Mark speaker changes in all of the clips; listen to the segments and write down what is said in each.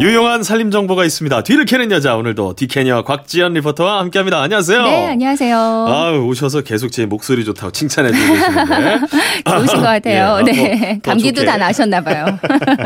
Speaker 1: 유용한 살림 정보가 있습니다. 뒤를 캐는 여자 오늘도 디캐니와 곽지연 리포터와 함께합니다. 안녕하세요.
Speaker 2: 네, 안녕하세요.
Speaker 1: 아 오셔서 계속 제 목소리 좋다고 칭찬해 주고 계시는데
Speaker 2: 좋으신 것 같아요.
Speaker 1: 예,
Speaker 2: 네.
Speaker 1: 더, 더
Speaker 2: 감기도. 다 나셨나 봐요.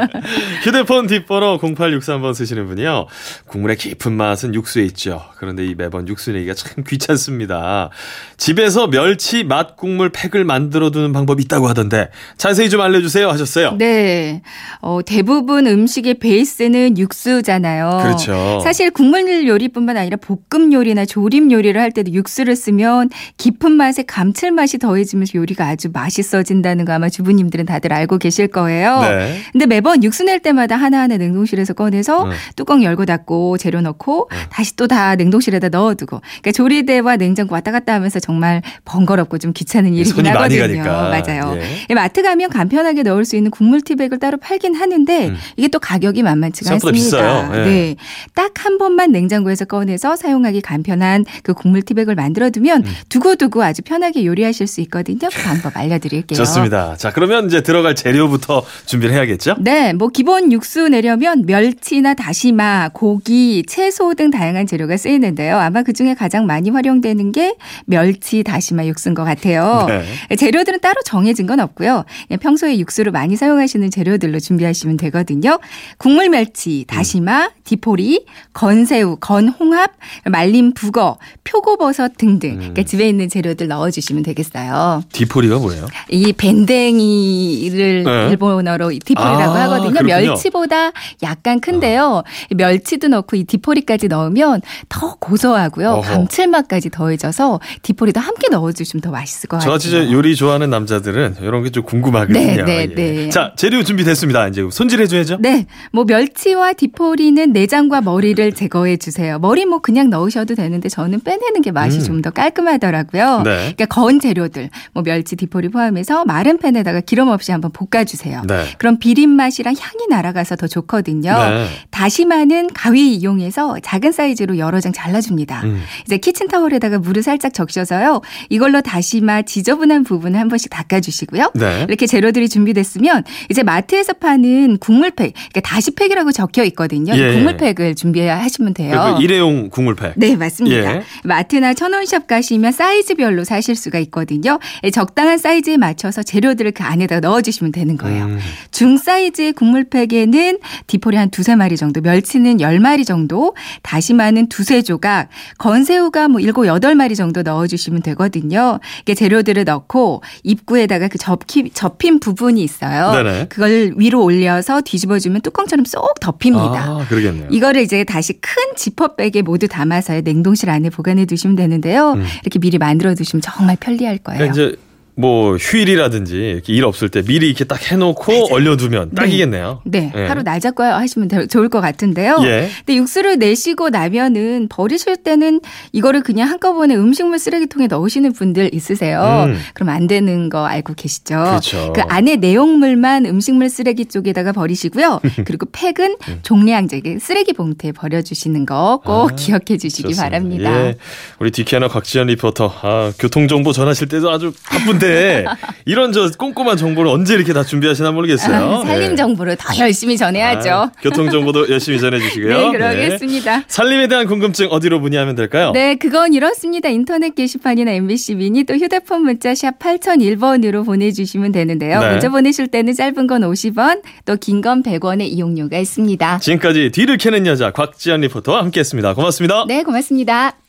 Speaker 1: 휴대폰 뒷번호 0863번 쓰시는 분이요. 국물의 깊은 맛은 육수에 있죠. 그런데 이 매번 육수 내기가 참 귀찮습니다. 집에서 멸치 맛 국물 팩을 만들어 두는 방법이 있다고 하던데 자세히 좀 알려주세요 하셨어요.
Speaker 2: 네. 어, 대부분 음식의 베이스는 육수잖아요.
Speaker 1: 그렇죠.
Speaker 2: 사실 국물 요리뿐만 아니라 볶음 요리나 조림 요리를 할 때도 육수를 쓰면 깊은 맛에 감칠맛이 더해지면서 요리가 아주 맛있어진다는 거 아마 주부님들은 다들 알고 계실 거예요.
Speaker 1: 네.
Speaker 2: 근데 매번 육수 낼 때마다 하나하나 냉동실에서 꺼내서
Speaker 1: 음.
Speaker 2: 뚜껑 열고 닫고 재료 넣고
Speaker 1: 음.
Speaker 2: 다시 또 다 냉동실에다 넣어두고 그러니까 조리대와 냉장고 왔다 갔다 하면서 정말 번거롭고 좀 귀찮은 일이긴 하거든요.
Speaker 1: 가니까.
Speaker 2: 맞아요.
Speaker 1: 예.
Speaker 2: 예, 마트 가면 간편하게 넣을 수 있는 국물 티백을 따로 팔긴 하는데
Speaker 1: 음.
Speaker 2: 이게 또 가격이 만만치가 않습니다.
Speaker 1: 비싸요. 예.
Speaker 2: 네, 딱 한 번만 냉장고에서 꺼내서 사용하기 간편한 그 국물 티백을 만들어 두면
Speaker 1: 음.
Speaker 2: 두고두고 아주 편하게 요리하실 수 있거든요. 그 방법 알려드릴게요.
Speaker 1: 좋습니다. 자 그러면 이제 들어갈 재료부터 준비를 해야겠죠?
Speaker 2: 네, 뭐 기본 육수 내려면 멸치나 다시마, 고기, 채소 등 다양한 재료가 쓰이는데요. 아마 그 중에 가장 많이 활용되는 게 멸치, 다시마 육수인 것 같아요.
Speaker 1: 네.
Speaker 2: 재료들은 따로 정해진 건 없고요. 평소에 육수를 많이 사용하시는 재료들로 준비하시면 되거든요. 국물 멸치, 다시마, 디포리, 건새우, 건홍합, 말린 북어, 표고버섯 등등. 그러니까 집에 있는 재료들 넣어주시면 되겠어요.
Speaker 1: 디포리가 뭐예요?
Speaker 2: 이 밴댕이를
Speaker 1: 네.
Speaker 2: 일본어로 디포리라고
Speaker 1: 아,
Speaker 2: 하거든요.
Speaker 1: 그렇군요.
Speaker 2: 멸치보다 약간 큰데요. 이 멸치도 넣고 이 디포리까지 넣으면 더 고소하고요.
Speaker 1: 어허.
Speaker 2: 감칠맛까지 더해져서 디포리도 함께 넣어주시면 더 맛있을 것 같아요.
Speaker 1: 저같이 저 요리 좋아하는 남자들은 이런 게 좀 궁금하거든요.
Speaker 2: 네, 네,
Speaker 1: 예.
Speaker 2: 네.
Speaker 1: 자 재료 준비됐습니다. 이제 손질해줘야죠.
Speaker 2: 네, 뭐 멸치와 디포리는 내장과 머리를 제거해 주세요. 머리 뭐 그냥 넣으셔도 되는데 저는 빼내는 게 맛이
Speaker 1: 음.
Speaker 2: 좀더 깔끔하더라고요.
Speaker 1: 네.
Speaker 2: 그러니까 건 재료들, 뭐 멸치, 디포리 포함해서 마른 팬에다가 기름 없이 한번 볶아주세요.
Speaker 1: 네.
Speaker 2: 그럼 비린 맛이랑 향이 날아가서 더 좋거든요.
Speaker 1: 네.
Speaker 2: 다시마는 가위 이용해서 작은 사이즈로 여러 장 잘라줍니다.
Speaker 1: 음.
Speaker 2: 이제 키친타월에다가 물을 살짝 적셔서요. 이걸로 다시마 지저분한 부분을 한 번씩 닦아주시고요.
Speaker 1: 네.
Speaker 2: 이렇게 재료들이 준비됐으면 이제 마트에서 파는 국물팩, 그러니까 다시팩이라고 적혀 있거든요. 이
Speaker 1: 예.
Speaker 2: 국물팩을 준비하시면 돼요.
Speaker 1: 그 일회용 국물팩.
Speaker 2: 네, 맞습니다.
Speaker 1: 예.
Speaker 2: 마트나 천원샵 가시면 사이즈별로 사실 수가 있거든요. 예, 적당한 사이즈에 맞춰서 재료들을 그 안에다 넣어주시면 되는 거예요.
Speaker 1: 음.
Speaker 2: 중 사이즈의 국물팩에는 디포리 한 두세 마리 정도, 멸치는 열 마리 정도, 다시마는 두세 조각, 건새우가 뭐 일곱 여덟 마리 정도 넣어주시면 되거든요. 이게 재료들을 넣고 입구에다가 그 접히, 접힌 부분이 있어요.
Speaker 1: 네네.
Speaker 2: 그걸 위로 올려서 뒤집어주면 뚜껑처럼 쏙 덮입니다.
Speaker 1: 아 그러겠네요.
Speaker 2: 이거를 이제 다시 큰 지퍼백에 모두 담아서 냉동실 안에 보관해 두시면 되는데요.
Speaker 1: 음.
Speaker 2: 이렇게 미리 만들어 두시면 정말 편리할 거예요.
Speaker 1: 그러니까 뭐 휴일이라든지 이렇게 일 없을 때 미리 이렇게 딱 해놓고 얼려두면 딱이겠네요.
Speaker 2: 네,
Speaker 1: 예.
Speaker 2: 하루 날 잡고 하시면 되- 좋을 것 같은데요.
Speaker 1: 예.
Speaker 2: 근데 육수를 내시고 나면은 버리실 때는 이거를 그냥 한꺼번에 음식물 쓰레기통에 넣으시는 분들 있으세요.
Speaker 1: 음.
Speaker 2: 그럼 안 되는 거 알고 계시죠?
Speaker 1: 그렇죠.
Speaker 2: 그 안에 내용물만 음식물 쓰레기 쪽에다가 버리시고요. 그리고 팩은
Speaker 1: 음.
Speaker 2: 종량제 쓰레기 봉투에 버려주시는 거꼭
Speaker 1: 아,
Speaker 2: 기억해 주시기
Speaker 1: 좋습니다.
Speaker 2: 바랍니다.
Speaker 1: 예. 우리 디키아나 곽지연 리포터 아, 교통 정보 전하실 때도 아주 바쁜 데 이런 저 꼼꼼한 정보를 언제 이렇게 다 준비하시나 모르겠어요.
Speaker 2: 아, 살림
Speaker 1: 예.
Speaker 2: 정보를 더 열심히 전해야죠.
Speaker 1: 아, 교통 정보도 열심히 전해주시고요.
Speaker 2: 네, 그러겠습니다.
Speaker 1: 살림에 대한 궁금증 어디로 문의하면 될까요?
Speaker 2: 네, 그건 이렇습니다. 인터넷 게시판이나 MBC 미니 또 휴대폰 문자 샵 8001번으로 보내주시면 되는데요.
Speaker 1: 네.
Speaker 2: 문자 보내실 때는 짧은 건 50원, 또 긴 건 100원의 이용료가 있습니다.
Speaker 1: 지금까지 뒤를 캐는 여자 곽지연 리포터와 함께했습니다. 고맙습니다.
Speaker 2: 네, 고맙습니다.